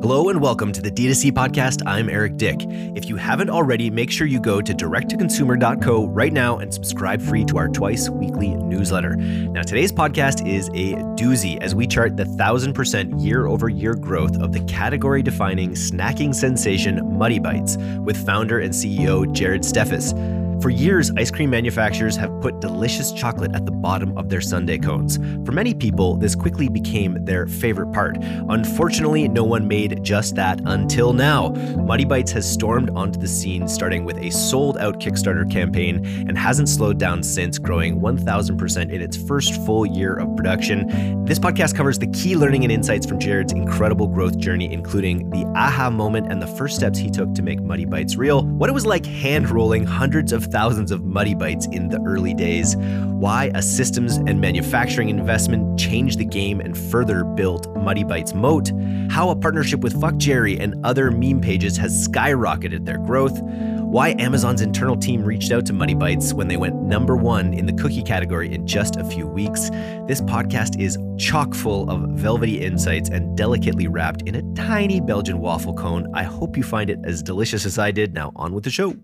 Hello and welcome to the D2C podcast. I'm Eric Dyck. If you haven't already, make sure you go to directtoconsumer.co right now and subscribe free to our twice weekly newsletter. Now, today's podcast is a doozy as we chart the 1000% year over year growth of the category defining snacking sensation Muddy Bites with founder and CEO Jared Steffes. For years, ice cream manufacturers have put delicious chocolate at the bottom of their sundae cones. For many people, this quickly became their favorite part. Unfortunately, no one made just that until now. Muddy Bites has stormed onto the scene, starting with a sold out Kickstarter campaign and hasn't slowed down since, growing 1,000% in its first full year of production. This podcast covers the key learning and insights from Jared's incredible growth journey, including the aha moment and the first steps he took to make Muddy Bites real, what it was like hand rolling hundreds of thousands of Muddy Bites in the early days, why a systems and manufacturing investment changed the game and further built Muddy Bites moat, how a partnership with Fuck Jerry and other meme pages has skyrocketed their growth, why Amazon's internal team reached out to Muddy Bites when they went number one in the cookie category in just a few weeks. This podcast is chock full of velvety insights and delicately wrapped in a tiny Belgian waffle cone. I hope you find it as delicious as I did. Now, on with the show.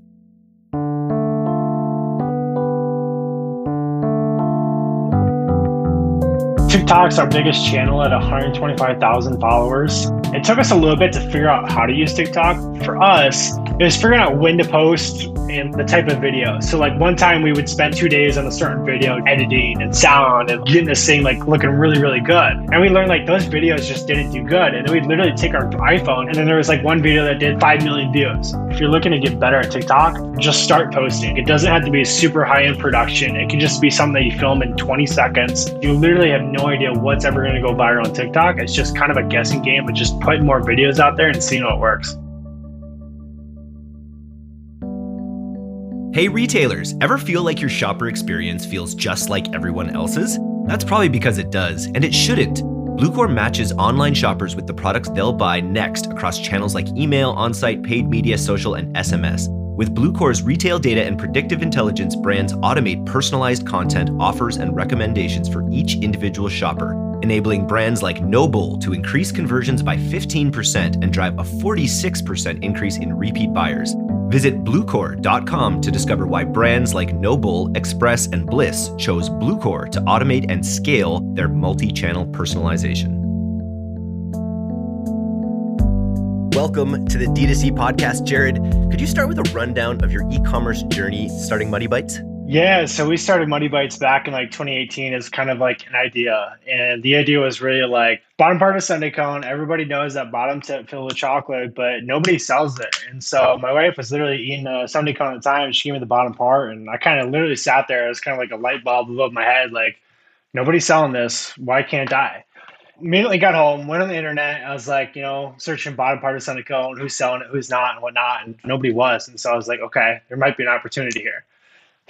TikTok's our biggest channel at 125,000 followers. It took us a little bit to figure out how to use TikTok. For us, it was figuring out when to post and the type of video. So like one time we would spend two days on a certain video editing and sound and getting this thing like looking really, really good. And we learned like those videos just didn't do good. And then we'd literally take our iPhone and then there was like one video that did 5 million views. If you're looking to get better at TikTok, just start posting. It doesn't have to be a super high end production. It can just be something that you film in 20 seconds. You literally have no idea what's ever going to go viral on TikTok. It's just kind of a guessing game, but just putting more videos out there and seeing what works. Hey retailers, ever feel like your shopper experience feels just like everyone else's? That's probably because it does, and it shouldn't. Bluecore matches online shoppers with the products they'll buy next across channels like email, on-site, paid media, social, and SMS. With Bluecore's retail data and predictive intelligence, brands automate personalized content, offers, and recommendations for each individual shopper, enabling brands like Noble to increase conversions by 15% and drive a 46% increase in repeat buyers. Visit Bluecore.com to discover why brands like Noble, Express, and Bliss chose Bluecore to automate and scale their multi channel personalization. Welcome to the D2C podcast. Jared, could you start with a rundown of your e commerce journey starting Muddy Bites? Yeah, so we started Muddy Bites back in like 2018 as kind of like an idea. And the idea was really like bottom part of Sundae cone, everybody knows that bottom tip filled with chocolate, but nobody sells it. And so my wife was literally eating uh, a Sundae cone at the time. She gave me the bottom part. And I kind of literally sat there. It was kind of like a light bulb above my head, like, nobody's selling this. Why can't I? Immediately got home, went on the internet. I was like, you know, searching bottom part of Sundae cone, who's selling it, who's not, and whatnot. And nobody was. And so I was like, okay, there might be an opportunity here.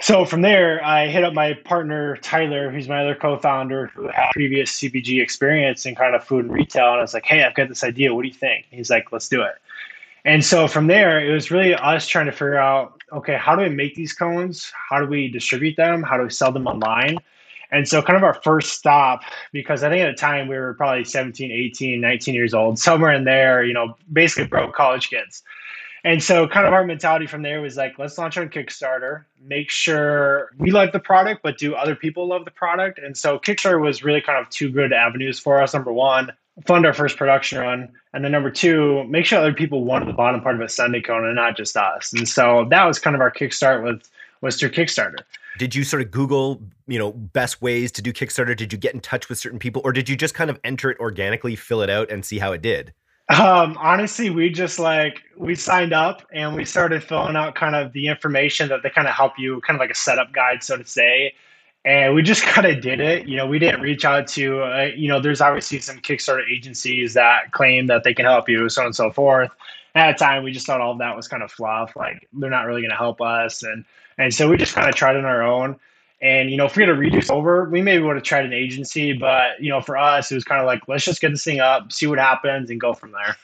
So from there, I hit up my partner Tyler, who's my other co-founder, who had previous CPG experience in kind of food and retail. And I was like, "Hey, I've got this idea. What do you think?" He's like, "Let's do it." And so from there, it was really us trying to figure out, okay, how do we make these cones? How do we distribute them? How do we sell them online? And so kind of our first stop, because I think at the time we were probably 17, 18, 19 years old, somewhere in there, you know, basically broke college kids. And so, kind of our mentality from there was like, let's launch on Kickstarter, make sure we like the product, but do other people love the product? And so, Kickstarter was really kind of two good avenues for us. Number one, fund our first production run. And then number two, make sure other people wanted the bottom part of a Sundae cone and not just us. And so, that was kind of our Kickstart with was through Kickstarter. Did you sort of Google, you know, best ways to do Kickstarter? Did you get in touch with certain people, or did you just kind of enter it organically, fill it out, and see how it did? Um, honestly, we just like we signed up and we started filling out kind of the information that they kind of help you, kind of like a setup guide, so to say. And we just kind of did it. You know, we didn't reach out to, uh, you know, there's obviously some Kickstarter agencies that claim that they can help you, so on and so forth. At the time, we just thought all of that was kind of fluff. Like they're not really going to help us, and and so we just kind of tried on our own. And you know, if we had to reduce over, we maybe would have tried an agency, but you know, for us, it was kind of like let's just get this thing up, see what happens, and go from there.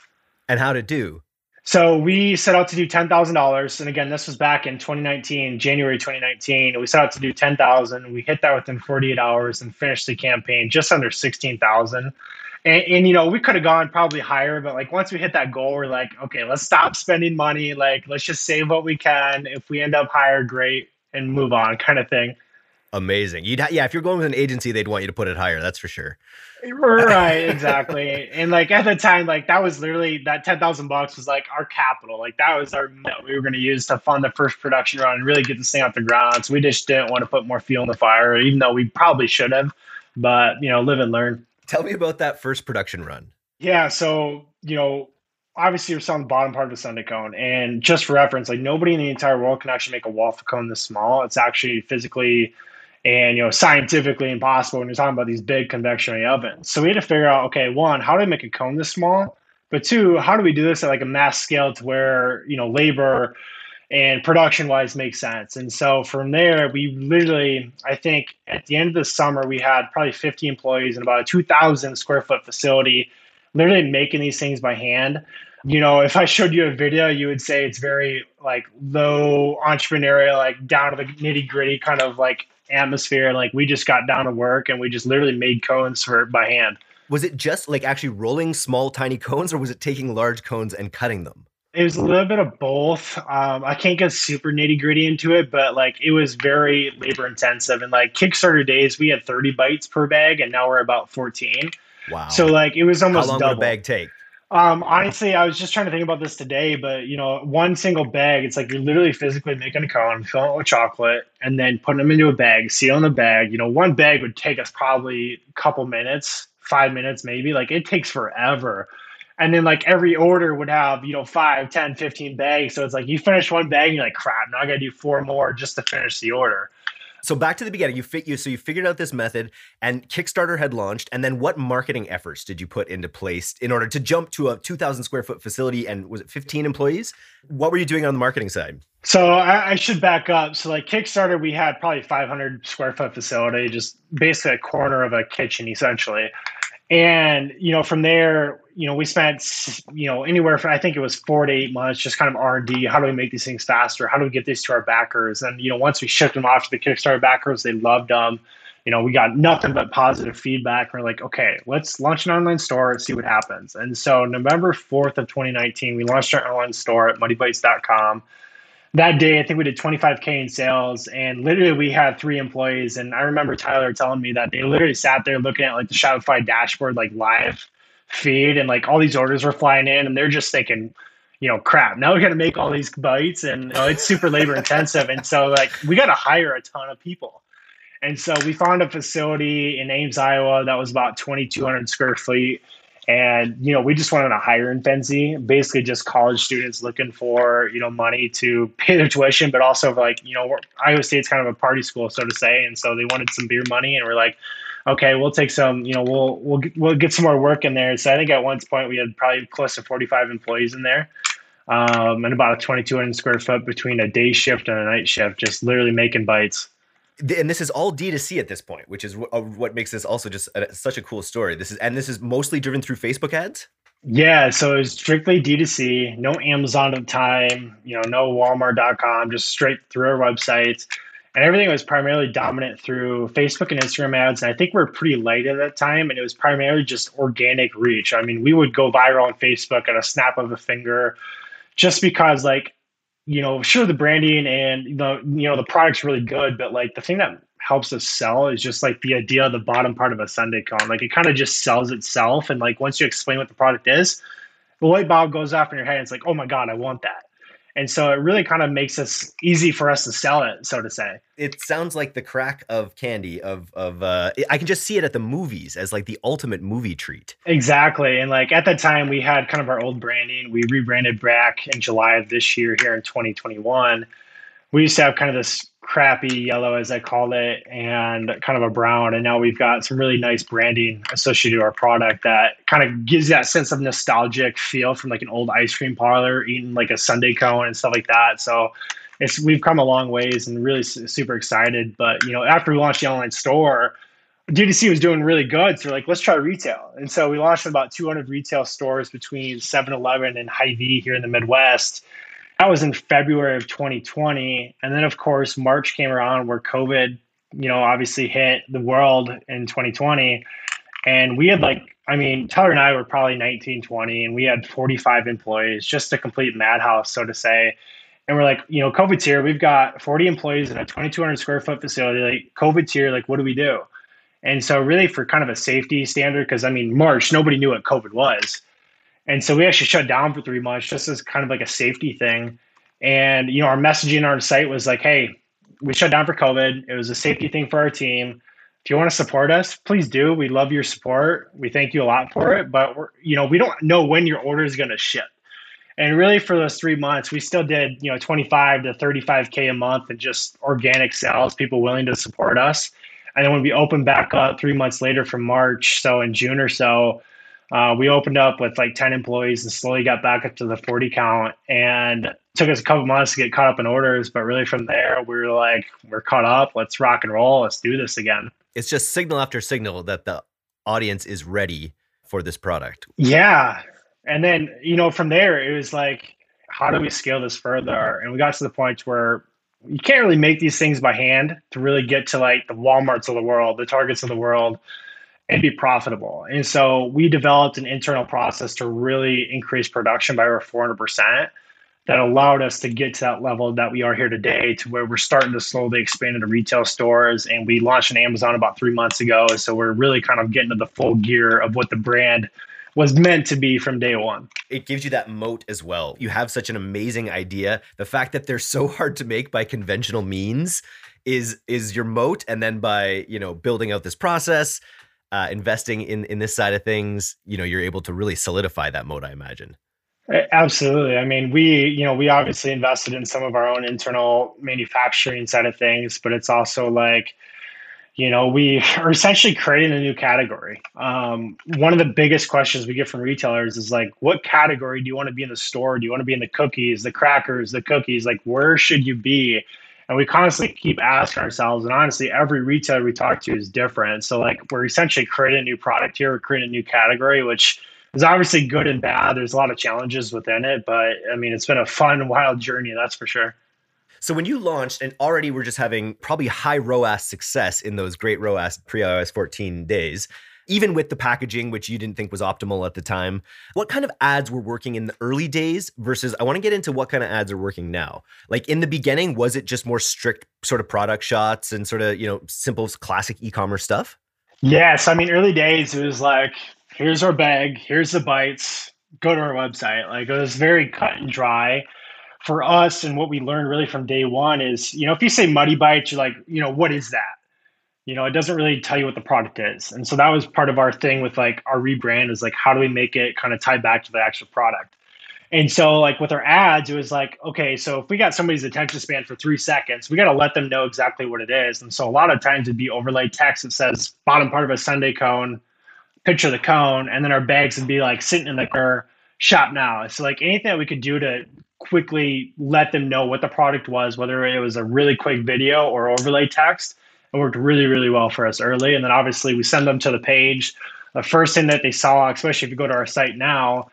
And how to do? So we set out to do ten thousand dollars, and again, this was back in 2019, January 2019. We set out to do ten thousand. We hit that within 48 hours and finished the campaign just under 16,000. And, and, you know, we could have gone probably higher, but like once we hit that goal, we're like, okay, let's stop spending money. Like, let's just save what we can. If we end up higher, great, and move on, kind of thing. Amazing. You'd ha- yeah, if you're going with an agency, they'd want you to put it higher. That's for sure. right, exactly. and like at the time, like that was literally that ten thousand bucks was like our capital. Like that was our that we were going to use to fund the first production run and really get this thing off the ground. So we just didn't want to put more fuel in the fire, even though we probably should have. But you know, live and learn. Tell me about that first production run. Yeah, so you know, obviously we're selling the bottom part of the Sundae cone, and just for reference, like nobody in the entire world can actually make a waffle cone this small. It's actually physically and you know scientifically impossible when you're talking about these big confectionary ovens. So we had to figure out, okay, one, how do we make a cone this small? But two, how do we do this at like a mass scale to where you know labor and production wise makes sense. And so from there, we literally, I think at the end of the summer, we had probably 50 employees in about a 2,000 square foot facility, literally making these things by hand. You know, if I showed you a video, you would say it's very like low entrepreneurial, like down to the nitty gritty kind of like atmosphere. Like we just got down to work and we just literally made cones for by hand. Was it just like actually rolling small, tiny cones, or was it taking large cones and cutting them? It was a little bit of both. Um, I can't get super nitty gritty into it, but like it was very labor intensive. And like Kickstarter days, we had 30 bites per bag, and now we're about 14. Wow. So like it was almost How long double. would a bag take? Um, honestly, I was just trying to think about this today, but you know, one single bag, it's like you're literally physically making a cone, filling it with chocolate, and then putting them into a bag, sealing the bag. You know, one bag would take us probably a couple minutes, five minutes maybe. Like it takes forever and then like every order would have you know 5 10 15 bags so it's like you finish one bag you're like crap now i gotta do four more just to finish the order so back to the beginning you fit you so you figured out this method and kickstarter had launched and then what marketing efforts did you put into place in order to jump to a 2000 square foot facility and was it 15 employees? What were you doing on the marketing side? So I, I should back up. So like kickstarter we had probably 500 square foot facility just basically a corner of a kitchen essentially and you know from there you know we spent you know anywhere from i think it was four to eight months just kind of r&d how do we make these things faster? How do we get these to our backers? And you know once we shipped them off to the kickstarter backers they loved them. You know we got nothing but positive feedback. We're like okay let's launch an online store and see what happens. And so november 4th of 2019 we launched our online store at muddybites.com that day, I think we did 25K in sales and literally we had three employees. And I remember Tyler telling me that they literally sat there looking at like the Shopify dashboard, like live feed and like all these orders were flying in and they're just thinking, you know, crap, now we got to make all these bites and you know, it's super labor intensive. And so like we got to hire a ton of people. And so we found a facility in Ames, Iowa that was about 2,200 square feet and you know we just wanted to hire in Fenzi, basically just college students looking for you know money to pay their tuition, but also like you know Iowa State's kind of a party school, so to say, and so they wanted some beer money, and we're like, okay, we'll take some, you know, we'll we'll we'll get some more work in there. So I think at one point we had probably close to 45 employees in there, um, and about a 2,200 square foot between a day shift and a night shift, just literally making bites and this is all D2C at this point, which is uh, what makes this also just a, such a cool story. This is and this is mostly driven through Facebook ads. Yeah, so it's strictly D2C, no Amazon at the time, you know, no Walmart.com, just straight through our website. And everything was primarily dominant through Facebook and Instagram ads. And I think we are pretty light at that time. And it was primarily just organic reach. I mean, we would go viral on Facebook at a snap of a finger just because, like, you know, sure the branding and the you know the product's really good, but like the thing that helps us sell is just like the idea of the bottom part of a Sundae cone. Like it kind of just sells itself, and like once you explain what the product is, the light bulb goes off in your head. It's like, oh my god, I want that. And so it really kind of makes us easy for us to sell it, so to say. It sounds like the crack of candy of of uh I can just see it at the movies as like the ultimate movie treat. Exactly. And like at that time we had kind of our old branding. We rebranded back in July of this year here in 2021. We used to have kind of this crappy yellow as I called it and kind of a brown. And now we've got some really nice branding associated to our product that kind of gives that sense of nostalgic feel from like an old ice cream parlor eating like a Sundae cone and stuff like that. So it's we've come a long ways and really super excited. But you know after we launched the online store D2C was doing really good. So we're like let's try retail. And so we launched about 200 retail stores between 7-Eleven and Hy-Vee here in the Midwest that was in February of 2020. And then, of course, March came around where COVID, you know, obviously hit the world in 2020. And we had like, I mean, Tyler and I were probably 19, 20, and we had 45 employees, just a complete madhouse, so to say. And we're like, you know, COVID's here. We've got 40 employees in a 2,200 square foot facility. Like, COVID's here. Like, what do we do? And so, really, for kind of a safety standard, because I mean, March, nobody knew what COVID was. And so, we actually shut down for three months just as kind of like a safety thing. And, you know, our messaging on our site was like, hey, we shut down for COVID. It was a safety thing for our team. If you want to support us, please do. We love your support. We thank you a lot for it. But we're, you know, we don't know when your order is going to ship. And really, for those three months, we still did you know 25 to 35k a month and just organic sales, people willing to support us. And then when we opened back up three months later from March, so in June or so, uh, we opened up with like 10 employees and slowly got back up to the 40 count. And took us a couple months to get caught up in orders, but really from there, we were like, we're caught up. Let's rock and roll. Let's do this again. It's just signal after signal that the audience is ready for this product. Yeah. And then, you know, from there, it was like, how do we scale this further? And we got to the point where you can't really make these things by hand to really get to like the Walmarts of the world, the Targets of the world, and be profitable. And so we developed an internal process to really increase production by over 400% that allowed us to get to that level that we are here today to where we're starting to slowly expand into retail stores. And we launched on amazon about three months ago. So we're really kind of getting to the full gear of what the brand was meant to be from day one. It gives you that moat as well. You have such an amazing idea. The fact that they're so hard to make by conventional means is is your moat. And then by you know building out this process uh, investing in in this side of things you know you're able to really solidify that moat i imagine Absolutely. I mean, we, you know, we obviously invested in some of our own internal manufacturing side of things, but it's also like, you know, we are essentially creating a new category. Um, one of the biggest questions we get from retailers is like, what category do you want to be in the store? Do you want to be in the cookies, the crackers, the cookies? Like, where should you be? And we constantly keep asking ourselves, and honestly, every retailer we talk to is different. So, like, we're essentially creating a new product here, we're creating a new category, which is obviously good and bad. There's a lot of challenges within it, but I mean, it's been a fun, wild journey, that's for sure. So when you launched, and already we're just having probably high ROAS success in those great ROAS pre iOS 14 days, even with the packaging, which you didn't think was optimal at the time. What kind of ads were working in the early days versus I want to get into what kind of ads are working now? Like in the beginning, was it just more strict sort of product shots and sort of, you know, simple classic e commerce stuff? Yes. I mean, early days, it was like here's our bag, here's the bites, go to our website. Like it was very cut and dry for us. And what we learned really from day one is, you know, if you say muddy bites, you're like, you know, what is that? You know, it doesn't really tell you what the product is. And so that was part of our thing with like our rebrand is like, how do we make it kind of tie back to the actual product? And so, like with our ads, it was like, okay, so if we got somebody's attention span for three seconds, we got to let them know exactly what it is. And so, a lot of times it'd be overlay text that says bottom part of a sundae cone, picture the cone, and then our bags would be like sitting in the car, shop now. So like anything that we could do to quickly let them know what the product was, whether it was a really quick video or overlay text, it worked really, really well for us early. And then obviously we send them to the page. The first thing that they saw, especially if you go to our site now,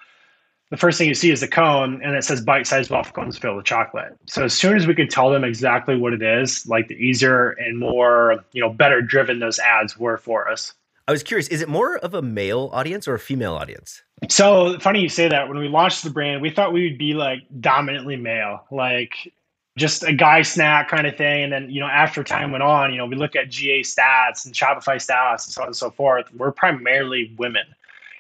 the first thing you see is the cone and it says bite-sized waffle cones filled with chocolate. So as soon as we could tell them exactly what it is, like the easier and more, you know, better driven those ads were for us. I was curious, is it more of a male audience or a female audience? So funny you say that. When we launched the brand, we thought we would be like dominantly male, like just a guy snack kind of thing. And then, you know, after time went on, you know, we look at GA stats and Shopify stats and so on and so forth. We're primarily women.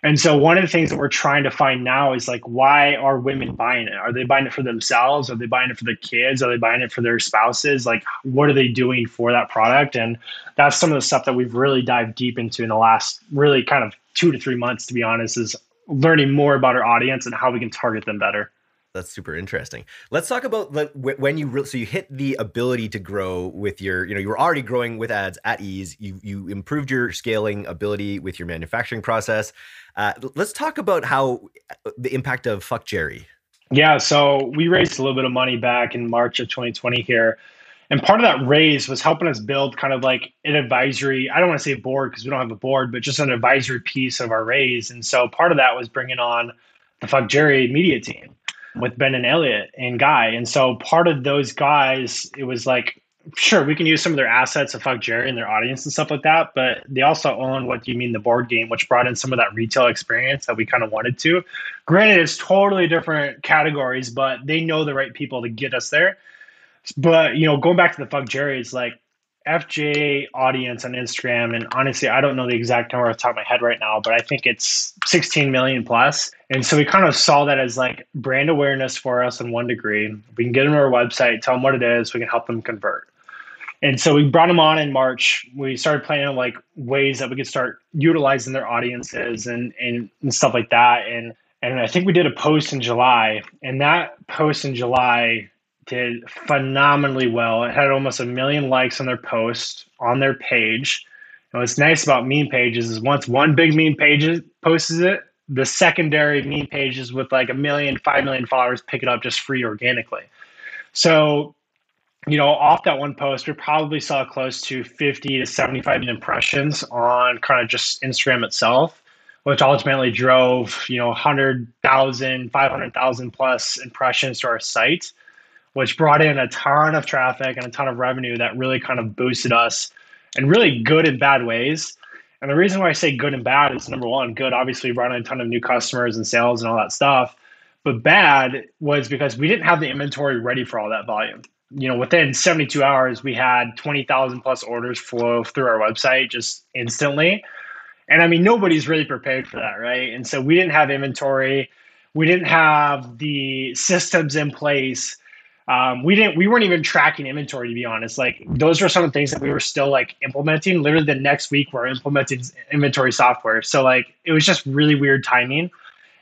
And so one of the things that we're trying to find now is like, why are women buying it? Are they buying it for themselves? Are they buying it for their kids? Are they buying it for their spouses? Like, what are they doing for that product? And that's some of the stuff that we've really dived deep into in the last really kind of two to three months, to be honest, is learning more about our audience and how we can target them better. That's super interesting. Let's talk about when you re- so you hit the ability to grow with your you know you were already growing with ads at ease. You you improved your scaling ability with your manufacturing process. Uh, let's talk about how uh, the impact of Fuck Jerry. Yeah, so we raised a little bit of money back in March of 2020 here. And part of that raise was helping us build kind of like an advisory, I don't want to say board because we don't have a board, but just an advisory piece of our raise. And so part of that was bringing on the Fuck Jerry media team with Ben and Elliot and Guy. And so part of those guys, it was like sure we can use some of their assets to fuck Jerry and their audience and stuff like that, but they also own what you mean the board game, which brought in some of that retail experience that we kind of wanted to. Granted, it's totally different categories, but they know the right people to get us there. But you know, going back to the fuck Jerry, it's like FJ audience on Instagram, and honestly, I don't know the exact number off the top of my head right now, but I think it's 16 million plus. And so we kind of saw that as like brand awareness for us in one degree. We can get them to our website, tell them what it is, we can help them convert. And so we brought them on in March. We started planning like ways that we could start utilizing their audiences and, and, and stuff like that. And and I think we did a post in July, and that post in July did phenomenally well. It had almost a million likes on their post on their page. And what's nice about meme pages is once one big meme page posts it, the secondary meme pages with like a million, five million followers pick it up just free organically. So, you know, off that one post, we probably saw close to 50 to 75 impressions on kind of just Instagram itself, which ultimately drove, you know, 100,000, 500,000 plus impressions to our site which brought in a ton of traffic and a ton of revenue that really kind of boosted us in really good and bad ways. And the reason why I say good and bad is number one, good, obviously brought in a ton of new customers and sales and all that stuff. But bad was because we didn't have the inventory ready for all that volume. You know, within 72 hours, we had 20,000 plus orders flow through our website just instantly. And I mean, nobody's really prepared for that, right? And so we didn't have inventory. We didn't have the systems in place um, we didn't we weren't even tracking inventory to be honest. Like those were some of the things that we were still like implementing literally the next week we're implementing inventory software. So like it was just really weird timing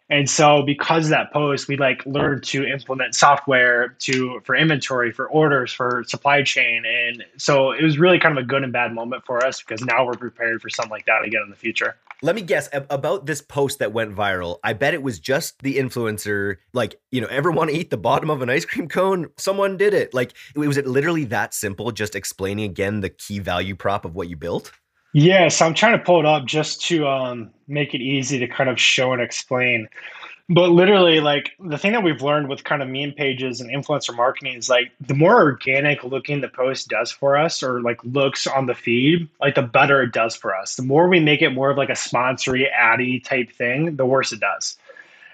and so because that post we like learned to implement software to for inventory for orders for supply chain and so it was really kind of a good and bad moment for us because now we're prepared for something like that again in the future let me guess about this post that went viral. I bet it was just the influencer, like, you know, ever want to eat the bottom of an ice cream cone? Someone did it. Like, was it literally that simple, just explaining again the key value prop of what you built? Yes, I'm trying to pull it up just to um, make it easy to kind of show and explain. But literally, like the thing that we've learned with kind of meme pages and influencer marketing is like the more organic looking the post does for us or like looks on the feed, like the better it does for us. The more we make it more of like a sponsory addy type thing, the worse it does.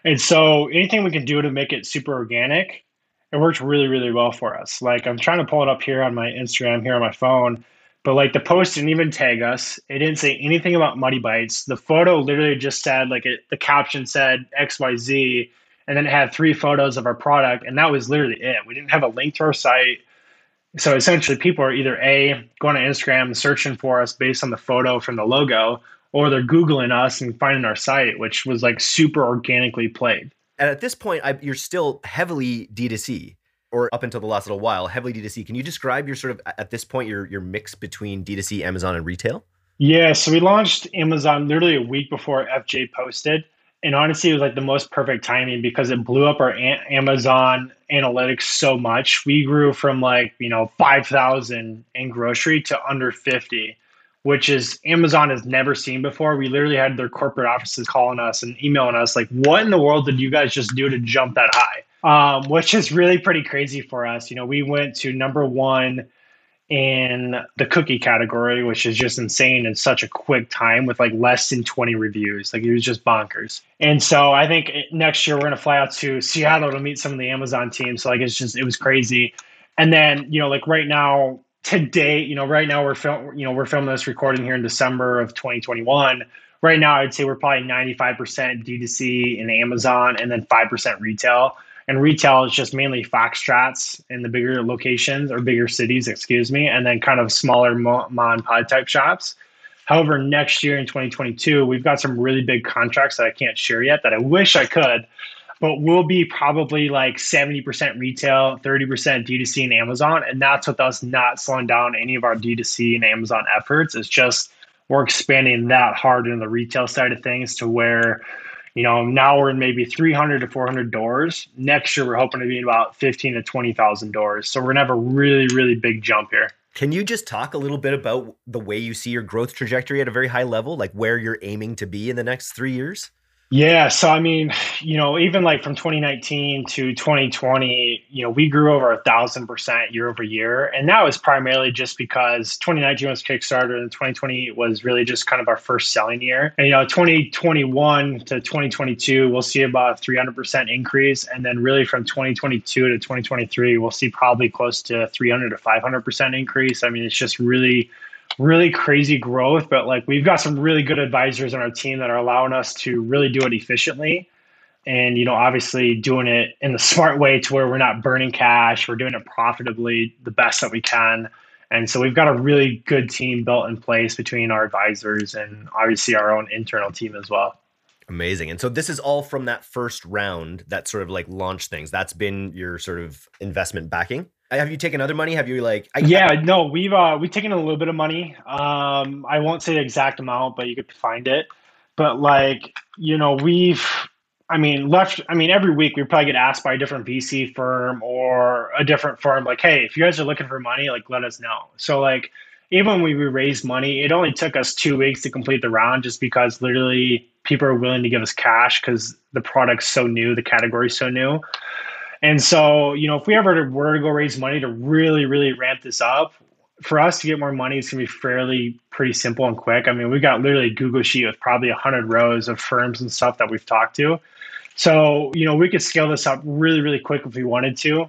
And so anything we can do to make it super organic, it works really, really well for us. Like I'm trying to pull it up here on my Instagram here on my phone but like the post didn't even tag us. It didn't say anything about Muddy Bites. The photo literally just said like it, the caption said XYZ and then it had three photos of our product and that was literally it. We didn't have a link to our site. So essentially people are either A, going to Instagram searching for us based on the photo from the logo, or they're Googling us and finding our site, which was like super organically played. And at this point, I, you're still heavily D2C or up until the last little while, heavily D2C. Can you describe your sort of at this point your your mix between D2C, Amazon, and retail? Yeah, so we launched Amazon literally a week before FJ posted. And honestly, it was like the most perfect timing because it blew up our a- Amazon analytics so much. We grew from like, you know, 5,000 in grocery to under 50, which is Amazon has never seen before. We literally had their corporate offices calling us and emailing us, like, what in the world did you guys just do to jump that high? Um, which is really pretty crazy for us. You know, we went to number one in the cookie category, which is just insane in such a quick time with like less than 20 reviews. Like it was just bonkers. And so I think next year we're going to fly out to Seattle to meet some of the Amazon team. So like it's just, it was crazy. And then, you know, like right now, today, you know, right now we're film, you know, we're filming this recording here in December of 2021. Right now, I'd say we're probably 95% D2C in Amazon and then 5% retail and retail is just mainly foxtrots in the bigger locations or bigger cities, excuse me, and then kind of smaller mom and type shops. However, next year in 2022, we've got some really big contracts that I can't share yet that I wish I could, but we'll be probably like 70% retail, 30% D2C and Amazon. And that's with us not slowing down any of our D2C and Amazon efforts. It's just we're expanding that hard in the retail side of things to where you know, now we're in maybe 300 to 400 doors. Next year, we're hoping to be in about 15 to 20,000 doors. So we're going to have a really, really big jump here. Can you just talk a little bit about the way you see your growth trajectory at a very high level, like where you're aiming to be in the next three years? Yeah, so I mean, you know, even like from 2019 to 2020, you know, we grew over a thousand percent year over year, and that was primarily just because 2019 was Kickstarter, and 2020 was really just kind of our first selling year. And you know, 2021 to 2022, we'll see about a 300 percent increase, and then really from 2022 to 2023, we'll see probably close to 300 to 500 percent increase. I mean, it's just really really crazy growth, but like we've got some really good advisors on our team that are allowing us to really do it efficiently. And, you know, obviously doing it in the smart way to where we're not burning cash, we're doing it profitably the best that we can. And so we've got a really good team built in place between our advisors and obviously our own internal team as well. Amazing. And so this is all from that first round that sort of like launched things. That's been your sort of investment backing? Have you taken other money? Have you like? I, yeah, I, no, we've uh we've taken a little bit of money. Um, I won't say the exact amount, but you could find it. But like, you know, we've, I mean, left. I mean, every week we probably get asked by a different VC firm or a different firm, like, hey, if you guys are looking for money, like, let us know. So like, even when we raised money, it only took us two weeks to complete the round, just because literally people are willing to give us cash because the product's so new, the category's so new. And so, you know, if we ever were to go raise money to really, really ramp this up, for us to get more money, it's gonna be fairly pretty simple and quick. I mean, we got literally a Google sheet with probably hundred rows of firms and stuff that we've talked to. So, you know, we could scale this up really, really quick if we wanted to.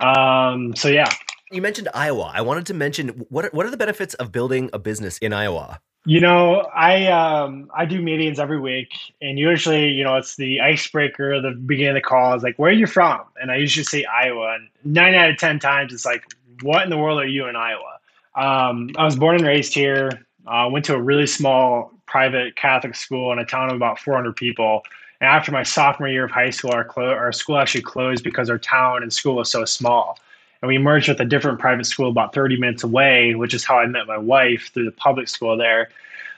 Um, so yeah. You mentioned Iowa. I wanted to mention what what are the benefits of building a business in Iowa? You know, I um I do meetings every week, and usually, you know, it's the icebreaker, the beginning of the call is like, "Where are you from?" And I usually say Iowa, and nine out of ten times it's like, "What in the world are you in Iowa?" Um, I was born and raised here. Uh, went to a really small private Catholic school in a town of about 400 people. And after my sophomore year of high school, our clo- our school actually closed because our town and school was so small and we merged with a different private school about 30 minutes away, which is how I met my wife through the public school there.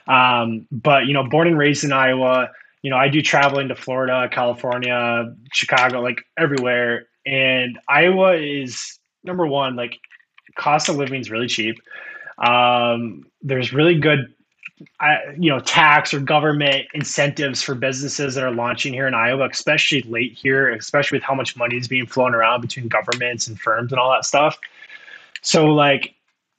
Um, but you know, born and raised in Iowa, you know, I do traveling to Florida, California, Chicago, like everywhere. And Iowa is number one, like cost of living is really cheap. Um, there's really good You know, tax or government incentives for businesses that are launching here in Iowa, especially late here, especially with how much money is being flown around between governments and firms and all that stuff. So, like,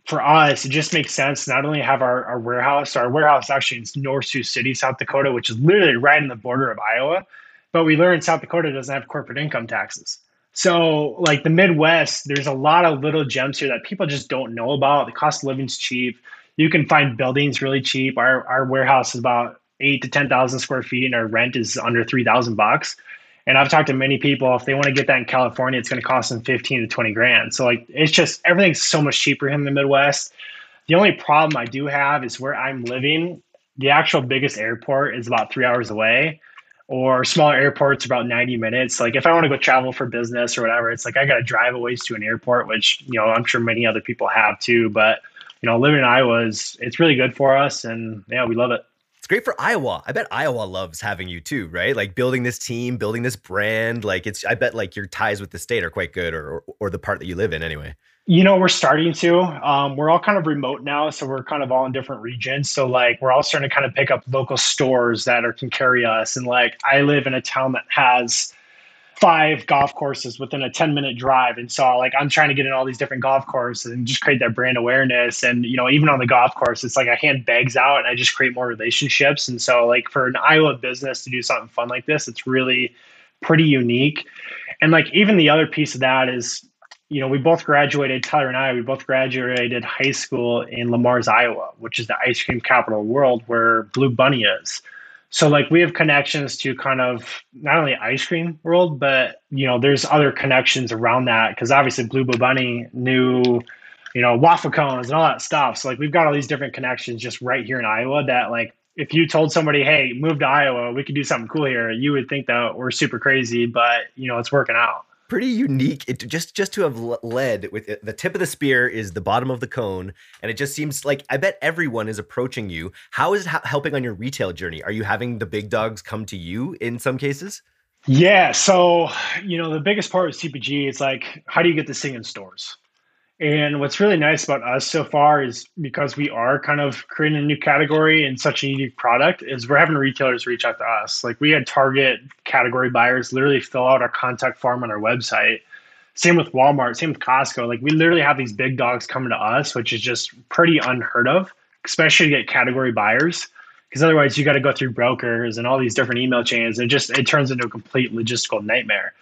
for us, it just makes sense not only have our, our warehouse, our warehouse actually in North Sioux City, South Dakota, which is literally right in the border of Iowa, but we learned South Dakota doesn't have corporate income taxes. So, like the Midwest, there's a lot of little gems here that people just don't know about. The cost of living's cheap you can find buildings really cheap. Our our warehouse is about eight to ten thousand square feet, and our rent is under three thousand bucks. And I've talked to many people. If they want to get that in California, it's going to cost them fifteen to twenty grand. So like, it's just everything's so much cheaper in the Midwest. The only problem I do have is where I'm living. The actual biggest airport is about three hours away, or smaller airports about 90 minutes. Like if I want to go travel for business or whatever, it's like I got to drive a ways to an airport, which you know I'm sure many other people have too. But you know, living in Iowa is it's really good for us, and yeah, we love it. It's great for Iowa. I bet Iowa loves having you too, right? Like building this team, building this brand. Like it's, I bet like your ties with the state are quite good, or or, or the part that you live in anyway. You know, we're starting to. Um, we're all kind of remote now, so we're kind of all in different regions. So like, we're all starting to kind of pick up local stores that are can carry us. And like, I live in a town that has five golf courses within a 10 minute drive. And so like I'm trying to get in all these different golf courses and just create that brand awareness. And, you know, even on the golf course, it's like I hand bags out and I just create more relationships. And so like for an Iowa business to do something fun like this, it's really pretty unique. And like even the other piece of that is, you know, we both graduated, Tyler and I, we both graduated high school in Le Mars Iowa, which is the ice cream capital of the world where Blue Bunny is. So like we have connections to kind of not only ice cream world, but you know, there's other connections around that because obviously Blue Bunny knew, you know, waffle cones and all that stuff. So like we've got all these different connections just right here in Iowa that like if you told somebody, hey, move to Iowa, we could do something cool here, you would think that we're super crazy, but you know, it's working out pretty unique. It, just just to have led with it, the tip of the spear is the bottom of the cone and it just seems like i bet everyone is approaching you. How is it ha- helping on your retail journey? Are you having the big dogs come to you in some cases? Yeah so you know the biggest part of cpg is like how do you get this thing in stores And what's really nice about us so far is because we are kind of creating a new category and such a unique product, is we're having retailers reach out to us. Like we had Target category buyers literally fill out our contact form on our website. Same with Walmart, same with Costco. Like we literally have these big dogs coming to us, which is just pretty unheard of, especially to get category buyers. Because otherwise you got to go through brokers and all these different email chains. It just it turns into a complete logistical nightmare.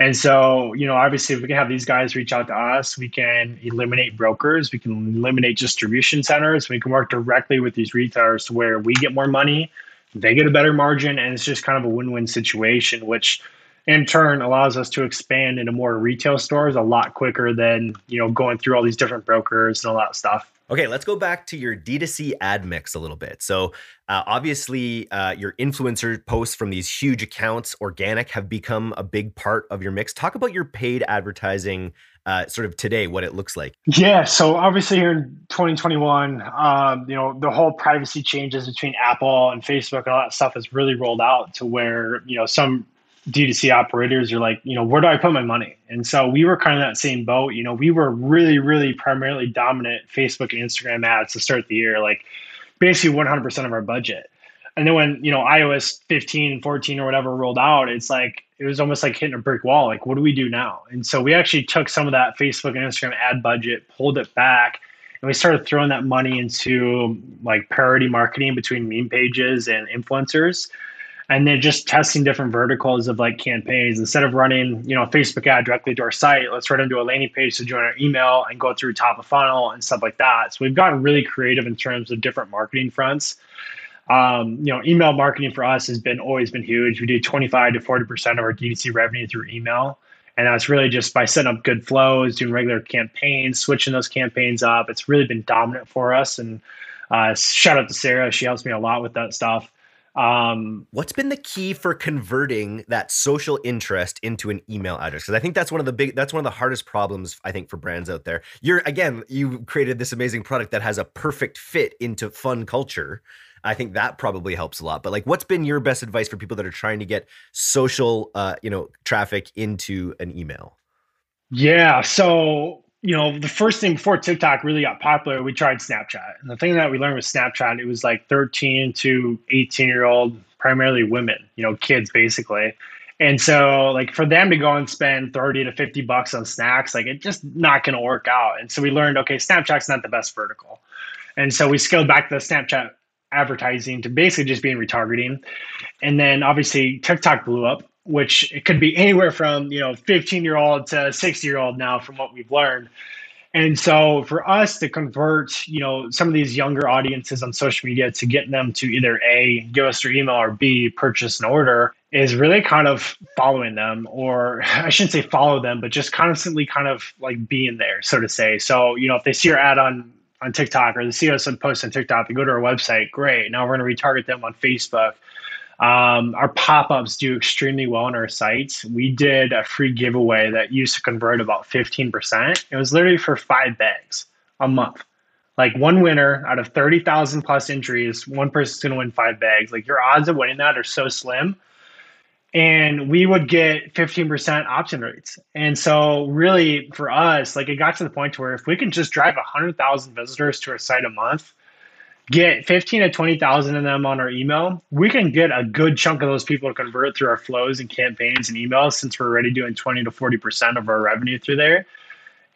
And so, you know, obviously, if we can have these guys reach out to us, we can eliminate brokers, we can eliminate distribution centers, we can work directly with these retailers to where we get more money, they get a better margin, and it's just kind of a win win situation, which in turn allows us to expand into more retail stores a lot quicker than, you know, going through all these different brokers and all that stuff. Okay, let's go back to your D2C ad mix a little bit. So, uh, obviously, uh, your influencer posts from these huge accounts, organic, have become a big part of your mix. Talk about your paid advertising uh, sort of today, what it looks like. Yeah, so obviously here in 2021, um, you know, the whole privacy changes between Apple and Facebook and all that stuff has really rolled out to where, you know, some D2C operators are like, you know, where do I put my money? And so we were kind of that same boat. You know, we were really, really primarily dominant Facebook and Instagram ads to start the year, like basically 100% of our budget. And then when, you know, iOS 15 14 or whatever rolled out, it's like, it was almost like hitting a brick wall. Like, what do we do now? And so we actually took some of that Facebook and Instagram ad budget, pulled it back, and we started throwing that money into like parody marketing between meme pages and influencers and then just testing different verticals of like campaigns. Instead of running you know a facebook ad directly to our site let's run into a landing page to join our email and go through top of funnel and stuff like that. So we've gotten really creative in terms of different marketing fronts. Um, you know email marketing for us has been always been huge. We do 25 to 40 percent of our dtc revenue through email. And that's really just by setting up good flows doing regular campaigns switching those campaigns up. It's really been dominant for us. And uh, shout out to sarah. She helps me a lot with that stuff um, What's been the key for converting that social interest into an email address? Because I think that's one of the big, that's one of the hardest problems I think for brands out there. You're again, you created this amazing product that has a perfect fit into fun culture. I think that probably helps a lot. But like, what's been your best advice for people that are trying to get social, uh, you know, traffic into an email? Yeah. So you know, the first thing before TikTok really got popular, we tried Snapchat. And the thing that we learned with Snapchat, it was like 13 to 18 year old, primarily women, you know, kids basically. And so, like, for them to go and spend 30 to 50 bucks on snacks, like, it's just not going to work out. And so we learned, okay, Snapchat's not the best vertical. And so we scaled back the Snapchat advertising to basically just being retargeting. And then obviously TikTok blew up which it could be anywhere from you know 15 year old to 60 year old now from what we've learned. And so for us to convert you know some of these younger audiences on social media to get them to either a give us their email or b purchase an order is really kind of following them or i shouldn't say follow them but just constantly kind of like being there so to say. So you know if they see your ad on on tiktok or they see us on post on tiktok they go to our website great. Now we're going to retarget them on facebook um, our pop ups do extremely well on our sites. We did a free giveaway that used to convert about 15%. It was literally for five bags a month. Like one winner out of 30,000 plus entries, one person's going to win five bags. Like your odds of winning that are so slim. And we would get 15% opt-in rates. And so, really, for us, like it got to the point where if we can just drive 100,000 visitors to our site a month, get 15 to 20,000 of them on our email, we can get a good chunk of those people to convert through our flows and campaigns and emails since we're already doing 20 to 40% of our revenue through there.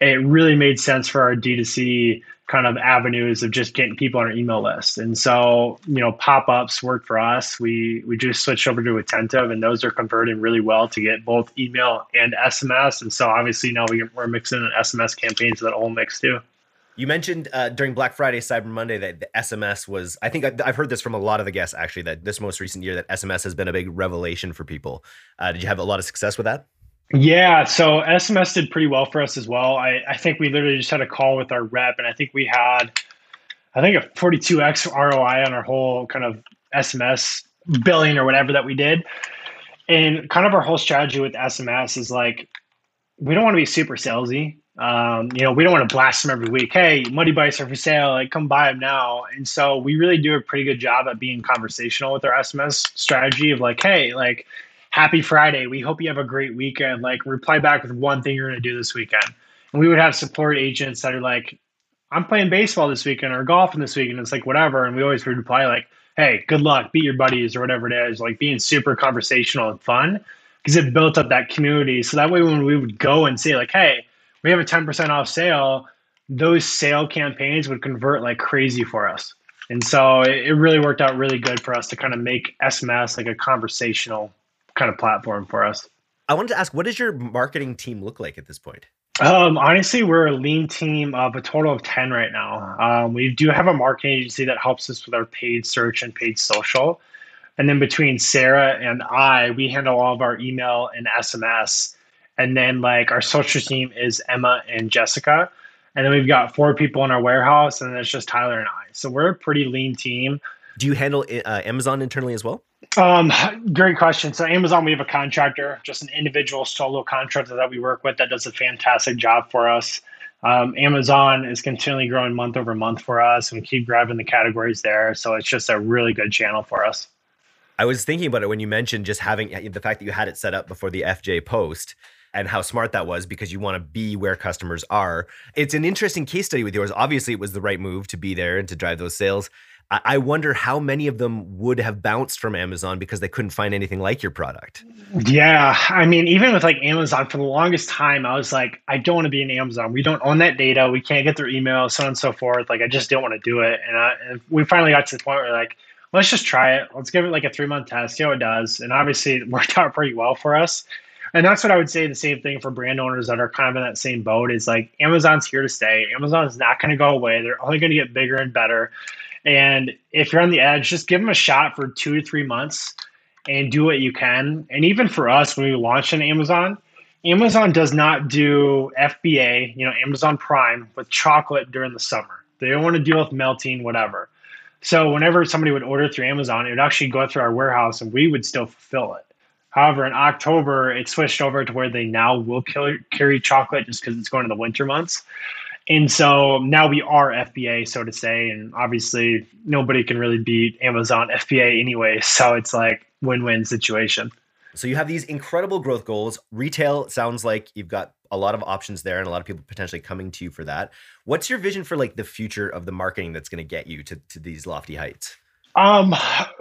It really made sense for our D2C kind of avenues of just getting people on our email list. And so, you know, pop-ups work for us. We we just switched over to Attentive and those are converting really well to get both email and SMS. And so obviously now we, we're mixing an SMS campaign so that all mix too. You mentioned uh, during Black Friday, Cyber Monday that the SMS was. I think I've heard this from a lot of the guests actually that this most recent year that SMS has been a big revelation for people. Uh, did you have a lot of success with that? Yeah, so SMS did pretty well for us as well. I, I think we literally just had a call with our rep, and I think we had, I think a 42x ROI on our whole kind of SMS billing or whatever that we did. And kind of our whole strategy with SMS is like, we don't want to be super salesy. Um, you know, we don't want to blast them every week. Hey, Muddy Bites are for sale. Like, come buy them now. And so we really do a pretty good job at being conversational with our SMS strategy of like, hey, like, happy Friday. We hope you have a great weekend. Like, reply back with one thing you're going to do this weekend. And we would have support agents that are like, I'm playing baseball this weekend or golfing this weekend. It's like whatever. And we always would reply like, hey, good luck, beat your buddies or whatever it is, like being super conversational and fun because it built up that community. So that way, when we would go and say, like, hey, we have a 10% off sale, those sale campaigns would convert like crazy for us. And so it, really worked out really good for us to kind of make SMS like a conversational kind of platform for us. I wanted to ask, what does your marketing team look like at this point? Um, honestly, we're a lean team of a total of 10 right now. Um, we do have a marketing agency that helps us with our paid search and paid social. And then between Sarah and I, we handle all of our email and SMS. And then like our social team is Emma and Jessica. And then we've got four people in our warehouse, and then it's just Tyler and I. So we're a pretty lean team. Do you handle uh, Amazon internally as well? Um, great question. So Amazon, we have a contractor, just an individual solo contractor that we work with that does a fantastic job for us. Um, Amazon is continually growing month over month for us, and we keep grabbing the categories there. So it's just a really good channel for us. I was thinking about it when you mentioned just having the fact that you had it set up before the FJ post and how smart that was because you want to be where customers are. It's an interesting case study with yours. Obviously, it was the right move to be there and to drive those sales. I wonder how many of them would have bounced from Amazon because they couldn't find anything like your product. Yeah. I mean, even with like Amazon, for the longest time, I was like, I don't want to be in Amazon. We don't own that data. We can't get their email, so on and so forth. Like, I just don't want to do it. And, I, and we finally got to the point where, like, let's just try it. Let's give it like a three month test, see how it does. And obviously, it worked out pretty well for us. And that's what I would say the same thing for brand owners that are kind of in that same boat is like Amazon's here to stay. Amazon is not going to go away. They're only going to get bigger and better. And if you're on the edge, just give them a shot for two to three months and do what you can. And even for us, when we launched on Amazon, Amazon does not do FBA, you know, Amazon Prime with chocolate during the summer. They don't want to deal with melting, whatever. So whenever somebody would order through Amazon, it would actually go through our warehouse and we would still fulfill it. However, in October, it switched over to where they now will carry chocolate just because it's going to the winter months. And so now we are FBA, so to say, and obviously nobody can really beat Amazon FBA anyway. So it's like win-win situation. So you have these incredible growth goals. Retail sounds like you've got a lot of options there and a lot of people potentially coming to you for that. What's your vision for like the future of the marketing that's going to get you to, to these lofty heights? Um,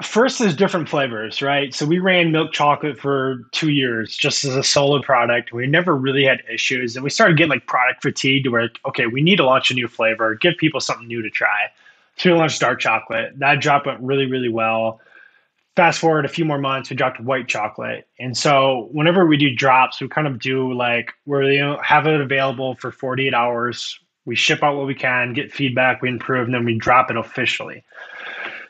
first is different flavors, right? So we ran milk chocolate for two years just as a solo product. We never really had issues, and we started getting like product fatigue to where okay, we need to launch a new flavor, give people something new to try. So we launched dark chocolate. That drop went really, really well. Fast forward a few more months, we dropped white chocolate, and so whenever we do drops, we kind of do like you know, have it available for 48 hours. We ship out what we can, get feedback, we improve, and then we drop it officially.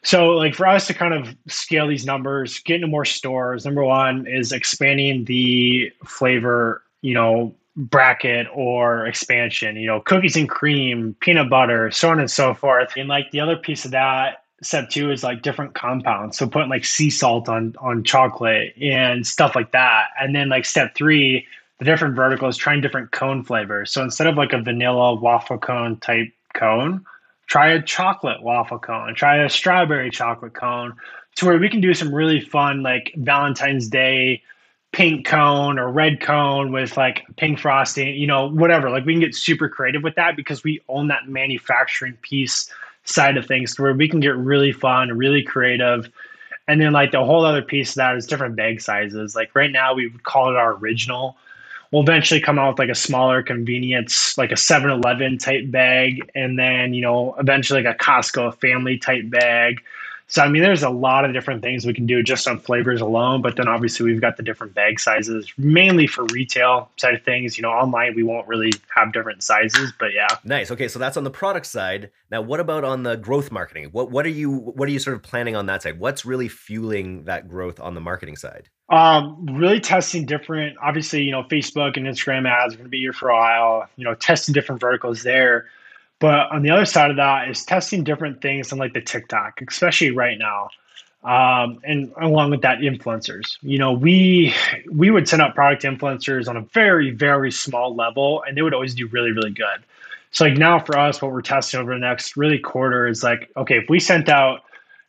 So, like for us to kind of scale these numbers, get into more stores, number one is expanding the flavor, you know, bracket or expansion, you know, cookies and cream, peanut butter, so on and so forth. And like the other piece of that step two is like different compounds. So putting like sea salt on on chocolate and stuff like that. And then like step three, the different verticals, trying different cone flavors. So instead of like a vanilla waffle cone type cone, try a chocolate waffle cone, try a strawberry chocolate cone, to where we can do some really fun like Valentine's Day pink cone or red cone with like pink frosting, you know, whatever. Like we can get super creative with that because we own that manufacturing piece side of things to where we can get really fun, really creative. And then like the whole other piece of that is different bag sizes. Like right now we would call it our original we'll eventually come out with like a smaller convenience, like a 7 Eleven type bag, and then, you know, eventually like a Costco family type bag. So, I mean, there's a lot of different things we can do just on flavors alone. But then obviously we've got the different bag sizes, mainly for retail side of things. You know, online we won't really have different sizes, but yeah. Nice. Okay, so that's on the product side. Now, what about on the growth marketing? What what are you what are you sort of planning on that side? What's really fueling that growth on the marketing side? Um, really testing different. Obviously, you know, Facebook and Instagram ads are going to be here for a while. You know, testing different verticals there. But on the other side of that is testing different things on like the TikTok, especially right now. Um, and along with that, influencers. You know, we we would send out product influencers on a very very small level, and they would always do really really good. So like now for us, what we're testing over the next really quarter is like, okay, if we sent out,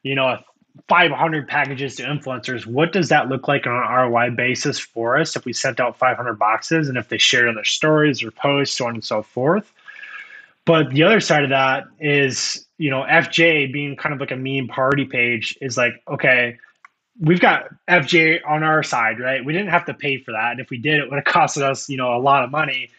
you know, a 500 packages to influencers, what does that look like on an ROI basis for us if we sent out 500 boxes and if they shared on their stories or posts, so on and so forth? But the other side of that is, you know, FJ being kind of like a meme party page is like, okay, we've got FJ on our side, right? We didn't have to pay for that. And if we did, it would have costed us, you know, a lot of money.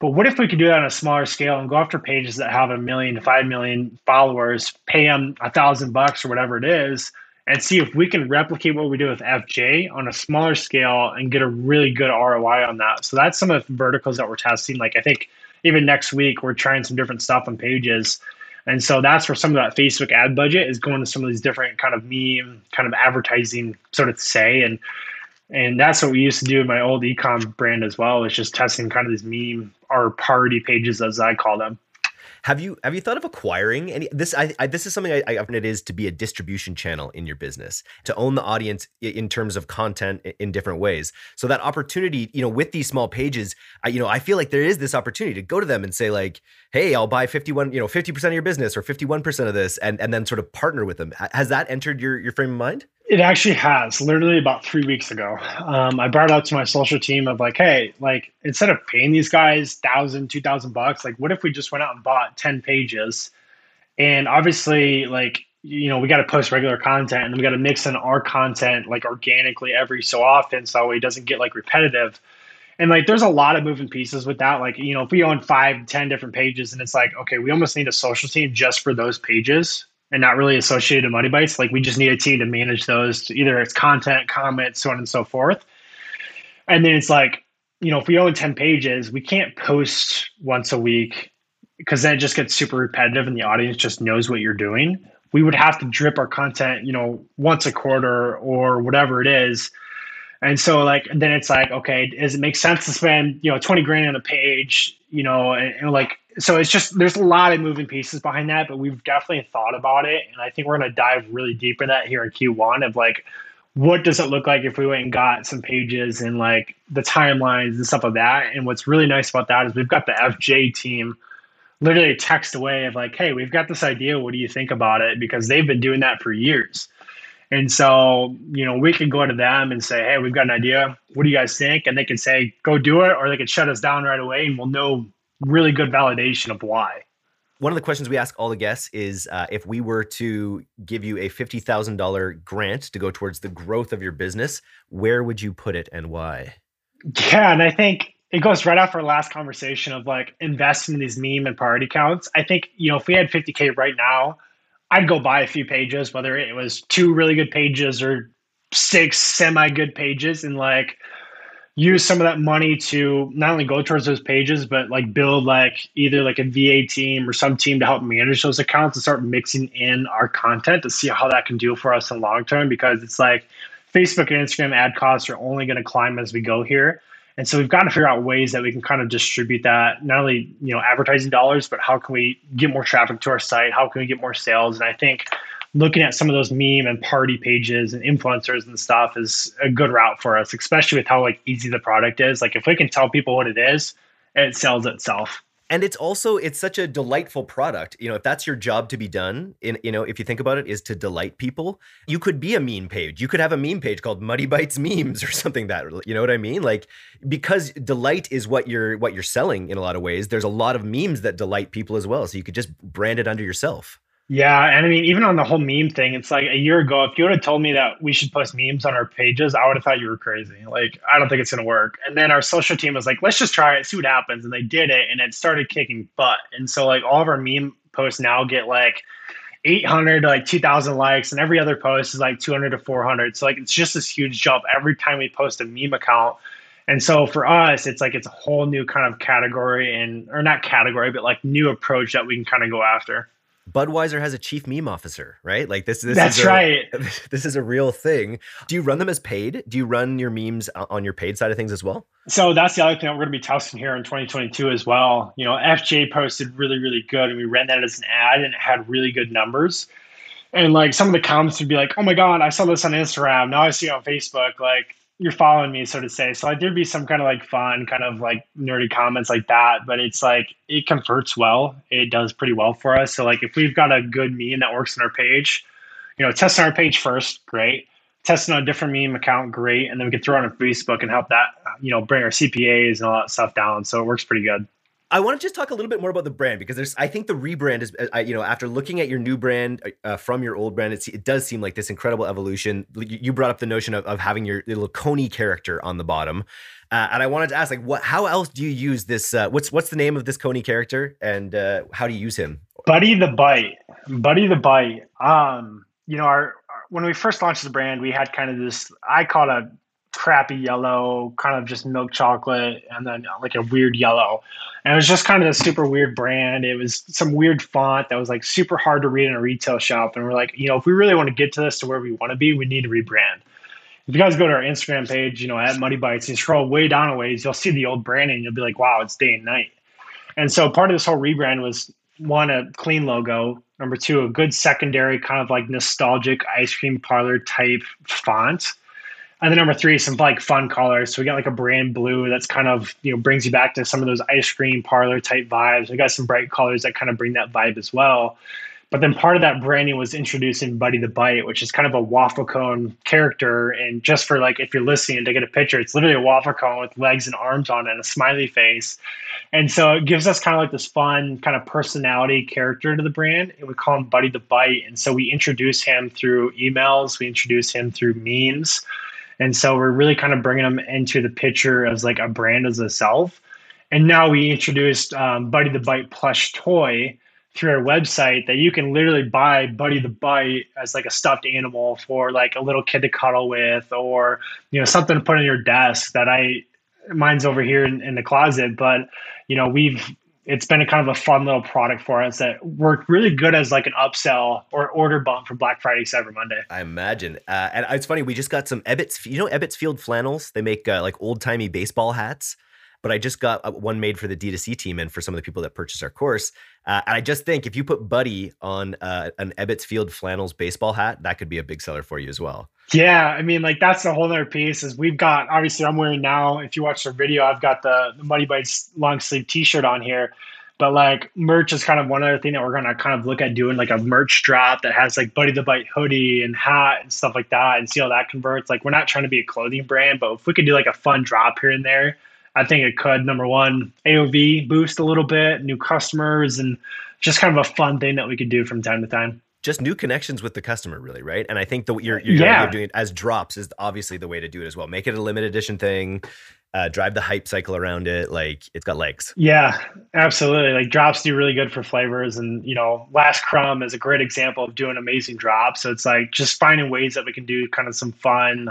But what if we could do that on a smaller scale and go after pages that have a million to five million followers, pay them a thousand bucks or whatever it is, and see if we can replicate what we do with FJ on a smaller scale and get a really good ROI on that. So that's some of the verticals that we're testing. Like I think even next week we're trying some different stuff on pages. And so that's where some of that Facebook ad budget is going to some of these different kind of meme kind of advertising sort of say. And and that's what we used to do in my old ecom brand as well, is just testing kind of these meme or party pages as I call them. Have you have you thought of acquiring any this? I, I this is something I, I it is to be a distribution channel in your business to own the audience in terms of content in different ways. So that opportunity, you know, with these small pages, I, you know, I feel like there is this opportunity to go to them and say like, hey, I'll buy fifty one, you know, fifty percent of your business or fifty one percent of this, and and then sort of partner with them. Has that entered your your frame of mind? It actually has. Literally about three weeks ago, um, I brought it up to my social team of like, hey, like instead of paying these guys thousand, two thousand bucks, like what if we just went out and bought ten pages, and obviously, like you know, we got to post regular content and we got to mix in our content like organically every so often, so it doesn't get like repetitive. And like, there's a lot of moving pieces with that. Like, you know, if we own five, ten different pages, and it's like, okay, we almost need a social team just for those pages and not really associated to Muddy Bites. Like we just need a team to manage those, either it's content, comments, so on and so forth. And then it's like, you know, if we own 10 pages, we can't post once a week because then it just gets super repetitive and the audience just knows what you're doing. We would have to drip our content, you know, once a quarter or whatever it is. And so like then it's like, okay, does it make sense to spend, you know, 20 grand on a page, you know, and, and like so it's just there's a lot of moving pieces behind that, but we've definitely thought about it, and I think we're to dive really deep in that here in Q1 of like what does it look like if we went and got some pages and like the timelines and stuff like that. And what's really nice about that is we've got the FJ team literally text away of like, hey, we've got this idea. What do you think about it? Because they've been doing that for years. And so, you know, we can go to them and say, hey, we've got an idea. What do you guys think? And they can say, go do it, or they can shut us down right away and we'll know really good validation of why. One of the questions we ask all the guests is uh, if we were to give you a $50,000 grant to go towards the growth of your business, where would you put it and why? Yeah, and I think it goes right off our last conversation of like investing in these meme and party counts. I think, you know, if we had 50K right now, I'd go buy a few pages, whether it was two really good pages or six semi good pages, and like use some of that money to not only go towards those pages, but like build like either like a VA team or some team to help manage those accounts and start mixing in our content to see how that can do for us in long term. Because it's like Facebook and Instagram ad costs are only going to climb as we go here. And so we've got to figure out ways that we can kind of distribute that, not only, you know, advertising dollars, but how can we get more traffic to our site? How can we get more sales? And I think looking at some of those meme and party pages and influencers and stuff is a good route for us, especially with how like easy the product is. Like if we can tell people what it is, it sells itself. And it's also it's such a delightful product. You know, if that's your job to be done, in you know, if you think about it, is to delight people. You could be a meme page. You could have a meme page called Muddy Bites Memes or something that you know what I mean? Like because delight is what you're what you're selling in a lot of ways. There's a lot of memes that delight people as well. So you could just brand it under yourself. Yeah, and I mean, even on the whole meme thing, it's like a year ago, if you would have told me that we should post memes on our pages, I would have thought you were crazy. Like, I don't think it's going to work. And then our social team was like, let's just try it, see what happens. And they did it, and it started kicking butt. And so, like, all of our meme posts now get like 800 to like 2,000 likes, and every other post is like 200 to 400. So, like, it's just this huge jump every time we post a meme account. And so for us, it's like it's a whole new kind of category and, or not category, but like new approach that we can kind of go after. Budweiser has a chief meme officer, right? Like this, this That's is a, right. This is a real thing. Do you run them as paid? Do you run your memes on your paid side of things as well? So that's the other thing that we're going to be testing here in 2022 as well. You know, FJ posted really, really good, and we ran that as an ad, and it had really good numbers. And like some of the comments would be like, "Oh my god, I saw this on Instagram. Now I see it on Facebook." Like you're following me, so to say. So like there'd be some kind of like fun, kind of like nerdy comments like that, but it's like it converts well. It does pretty well for us. So like if we've got a good meme that works on our page, you know, testing our page first, great. Testing on a different meme account, great. And then we can throw it on Facebook and help that, you know, bring our CPAs and all that stuff down. So it works pretty good. I want to just talk a little bit more about the brand because there's, I think the rebrand is, uh, you know, after looking at your new brand uh, from your old brand, it does seem like this incredible evolution. You brought up the notion of, of having your little Coney character on the bottom, uh, and I wanted to ask, like, what, how else do you use this? Uh, what's what's the name of this Coney character, and uh, how do you use him? Buddy the Bite, Buddy the Bite. Um, you know, our, our when we first launched the brand, we had kind of this. I call it a crappy yellow, kind of just milk chocolate, and then uh, like a weird yellow. And it was just kind of a super weird brand. It was some weird font that was like super hard to read in a retail shop. And we're like, you know, if we really want to get to this to where we want to be, we need to rebrand. If you guys go to our Instagram page, you know, at Muddy Bites, and scroll way down a ways, you'll see the old branding. You'll be like, wow, it's day and night. And so part of this whole rebrand was one, a clean logo. Number two, a good secondary kind of like nostalgic ice cream parlor type font and then number three, some like fun colors. So we got like a brand blue that's kind of, you know, brings you back to some of those ice cream parlor type vibes. We got some bright colors that kind of bring that vibe as well. But then part of that branding was introducing Buddy the Bite, which is kind of a waffle cone character. And just for like, if you're listening to get a picture, it's literally a waffle cone with legs and arms on it and a smiley face. And so it gives us kind of like this fun kind of personality character to the brand. And we call him Buddy the Bite. And so we introduce him through emails, we introduce him through memes. And so we're really kind of bringing them into the picture as like a brand as a self. And now we introduced um, Buddy the Bite plush toy through our website that you can literally buy Buddy the Bite as like a stuffed animal for like a little kid to cuddle with, or you know something to put on your desk. That I mine's over here in, in the closet, but you know we've it's been a kind of a fun little product for us that worked really good as like an upsell or order bump for Black Friday, Cyber Monday. I imagine. Uh, and it's funny, we just got some Ebbets, you know, Ebbets Field flannels. They make uh, like old timey baseball hats. But I just got uh, one made for the D2C team and for some of the people that purchase our course. Uh, and I just think if you put Buddy on uh, an Ebbets Field flannels baseball hat, that could be a big seller for you as well. Yeah, I mean, like that's the whole other piece. Is we've got obviously I'm wearing now. If you watch the video, I've got the, the Muddy Bites long sleeve T-shirt on here. But like merch is kind of one other thing that we're gonna kind of look at doing, like a merch drop that has like Buddy the Bite hoodie and hat and stuff like that, and see how that converts. Like we're not trying to be a clothing brand, but if we could do like a fun drop here and there, I think it could. Number one, AOV boost a little bit, new customers, and just kind of a fun thing that we could do from time to time just new connections with the customer, really, right? And I think the you're, you're, yeah. doing it as drops is obviously the way to do it as well. Make it a limited edition thing, uh, drive the hype cycle around it. Like it's got legs. Yeah, absolutely. Like drops do really good for flavors, and you know, Last Crumb is a great example of doing amazing drops. So it's like just finding ways that we can do kind of some fun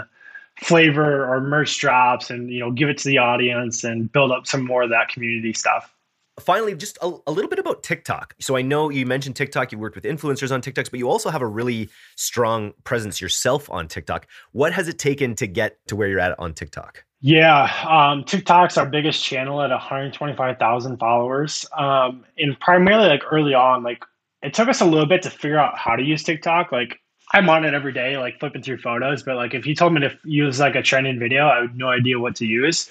flavor or merch drops, and you know, give it to the audience and build up some more of that community stuff finally, just a, a, little bit about TikTok. So I know you mentioned TikTok, you worked with influencers on TikToks, but you also have a really strong presence yourself on TikTok. What has it taken to get to where you're at on TikTok? Yeah, um, TikTok's our biggest channel at 125,000 followers. Um, and primarily, like early on, like it took us a little bit to figure out how to use TikTok. Like I'm on it every day, like flipping through photos. But like if you told me to use like a trending video, I had no idea what to use.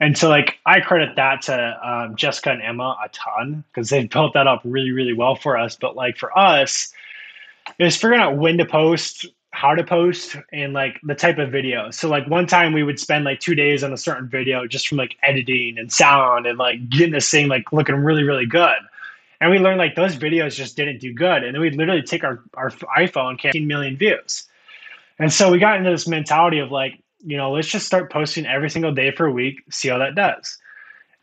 And so, like, I credit that to um, Jessica and Emma a ton because they've built that up really, really well for us. But like for us, was figuring out when to post, how to post, and like the type of video. So like one time we would spend like two days on a certain video just from like editing and sound and like getting this thing like looking really, really good. And we learned like those videos just didn't do good. And then we'd literally take our, our iPhone, 15 million views. And so we got into this mentality of like, you know, let's just start posting every single day for a week, see how that does.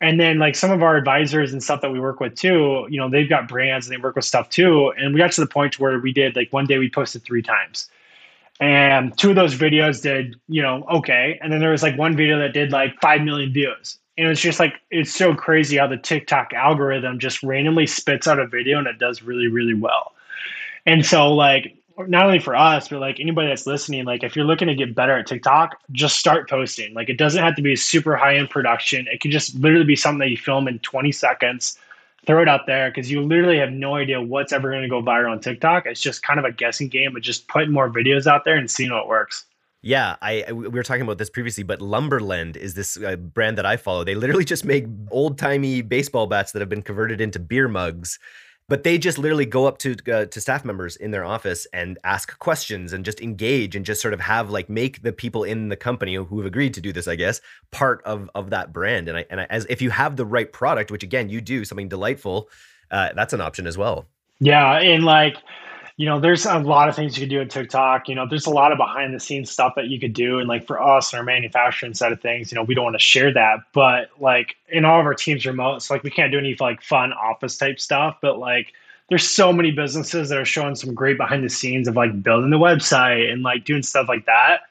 And then like some of our advisors and stuff that we work with too, you know, they've got brands and they work with stuff too. And we got to the point where we did like one day we posted three times. And two of those videos did, you know, okay. And then there was like one video that did like 5 million views. And it's just like, it's so crazy how the TikTok algorithm just randomly spits out a video and it does really, really well. And so, like, not only for us, but like anybody that's listening, like if you're looking to get better at TikTok, just start posting. Like it doesn't have to be super high end production. It can just literally be something that you film in 20 seconds, throw it out there because you literally have no idea what's ever going to go viral on TikTok. It's just kind of a guessing game of just putting more videos out there and seeing what works. Yeah, I we were talking about this previously, but Lumberland is this uh, brand that I follow. They literally just make old timey baseball bats that have been converted into beer mugs but they just literally go up to uh, to staff members in their office and ask questions and just engage and just sort of have like make the people in the company who have agreed to do this, I guess, part of of that brand. And I and I, as if you have the right product, which again you do, something delightful, uh, that's an option as well. Yeah, and like you know, there's a lot of things you could do in TikTok. You know, there's a lot of behind the scenes stuff that you could do. And like for us, and our manufacturing side of things, you know, we don't want to share that. But like in all of our teams remote, so like we can't do any like fun office type stuff. But like there's so many businesses that are showing some great behind the scenes of like building the website and like doing stuff like that.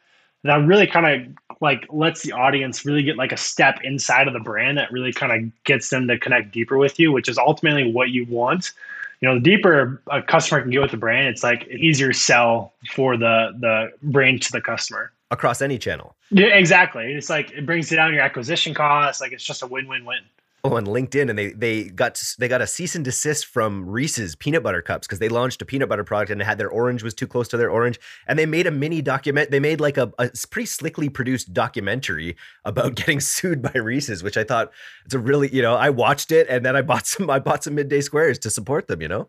That really kind of like lets the audience really get like a step inside of the brand that really kind of gets them to connect deeper with you, which is ultimately what you want you know, the deeper a customer can get with the brand, it's like easier sell for the the brand to the customer across any channel. Yeah, exactly. It's like it brings down your acquisition costs. Like it's just a win win win. Oh, on LinkedIn, and they they got they got a cease and desist from Reese's peanut butter cups because they launched a peanut butter product and had their orange was too close to their orange, and they made a mini document. They made like a, a pretty slickly produced documentary about getting sued by Reese's, which I thought it's a really you know I watched it and then I bought some I bought some midday squares to support them. You know.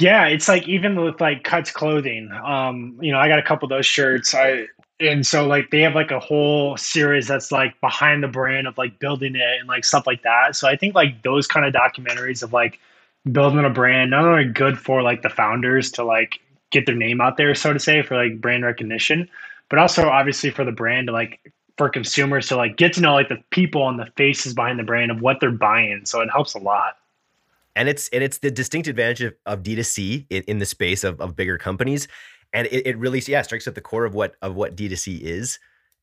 Yeah, it's like even with like Cuts clothing. Um, you know, I got a couple of those shirts. I and so like they have like a whole series that's like behind the brand of like building it and like stuff like that. So i think like those kind of documentaries of like building a brand not only good for like the founders to like get their name out there so to say for like brand recognition but also obviously for the brand to like for consumers to like get to know like the people and the faces behind the brand of what they're buying. So it helps a lot. And it's and it's the distinct advantage of, of D2C in, in the space of, of bigger companies and it, it really yeah strikes at the core of what of what D2C is.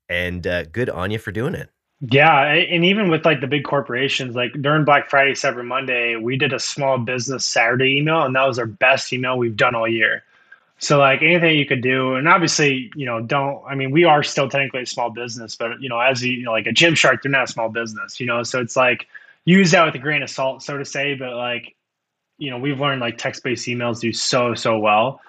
And uh, good on you for doing it. Yeah, and even with like the big corporations, like during Black Friday, Cyber Monday, we did a small business Saturday email, and that was our best email we've done all year. So like anything you could do, and obviously, you know, don't. I mean, we are still technically a small business, but you know, as you, you know, like a Gymshark, they're not a small business, you know. So it's like use that with a grain of salt, so to say. But like, you know, we've learned like text-based emails do so so well.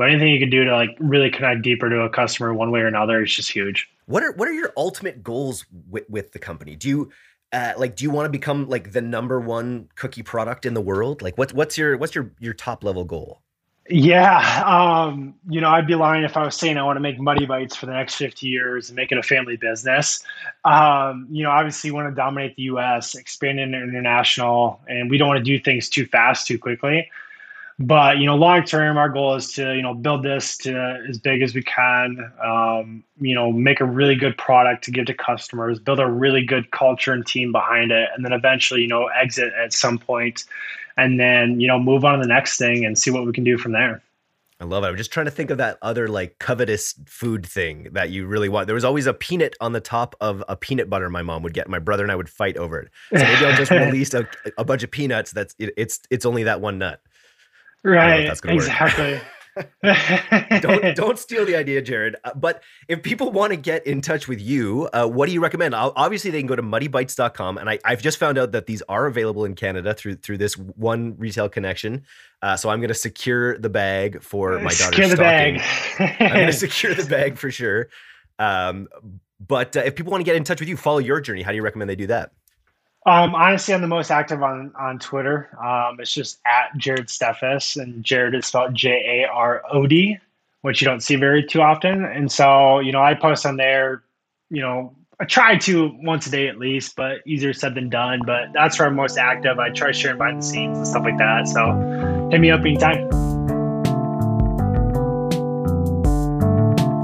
But anything you can do to like really connect deeper to a customer one way or another is just huge. What are what are your ultimate goals with, with the company? Do you uh, like do you want to become like the number one cookie product in the world? Like what's what's your what's your your top level goal? Yeah, um, you know, I'd be lying if I was saying I want to make Muddy Bites for the next 50 years and make it a family business. Um, you know, obviously, want to dominate the U.S., expand into international, and we don't want to do things too fast, too quickly. But you know, long term, our goal is to you know build this to as big as we can. Um, you know, make a really good product to give to customers, build a really good culture and team behind it, and then eventually, you know, exit at some point, and then you know move on to the next thing and see what we can do from there. I love it. I'm just trying to think of that other like covetous food thing that you really want. There was always a peanut on the top of a peanut butter my mom would get. My brother and I would fight over it. So maybe I'll just release a, a bunch of peanuts. That's it, it's it's only that one nut. Right. Exactly. don't don't steal the idea, Jarod. Uh, but if people want to get in touch with you, uh, what do you recommend? I'll, obviously, they can go to muddybites.com, and I, have just found out that these are available in Canada through through this one retail connection. Uh, so I'm going to secure the bag for my daughter's secure the stocking. bag. I'm going to secure the bag for sure. Um, but uh, if people want to get in touch with you, follow your journey. How do you recommend they do that? Um, honestly, I'm the most active on on Twitter. Um, it's just at Jarod Steffes, and Jarod is spelled J A R O D, which you don't see very too often. And so, you know, I post on there. You know, I try to once a day at least, but easier said than done. But that's where I'm most active. I try sharing behind the scenes and stuff like that. So, hit me up anytime.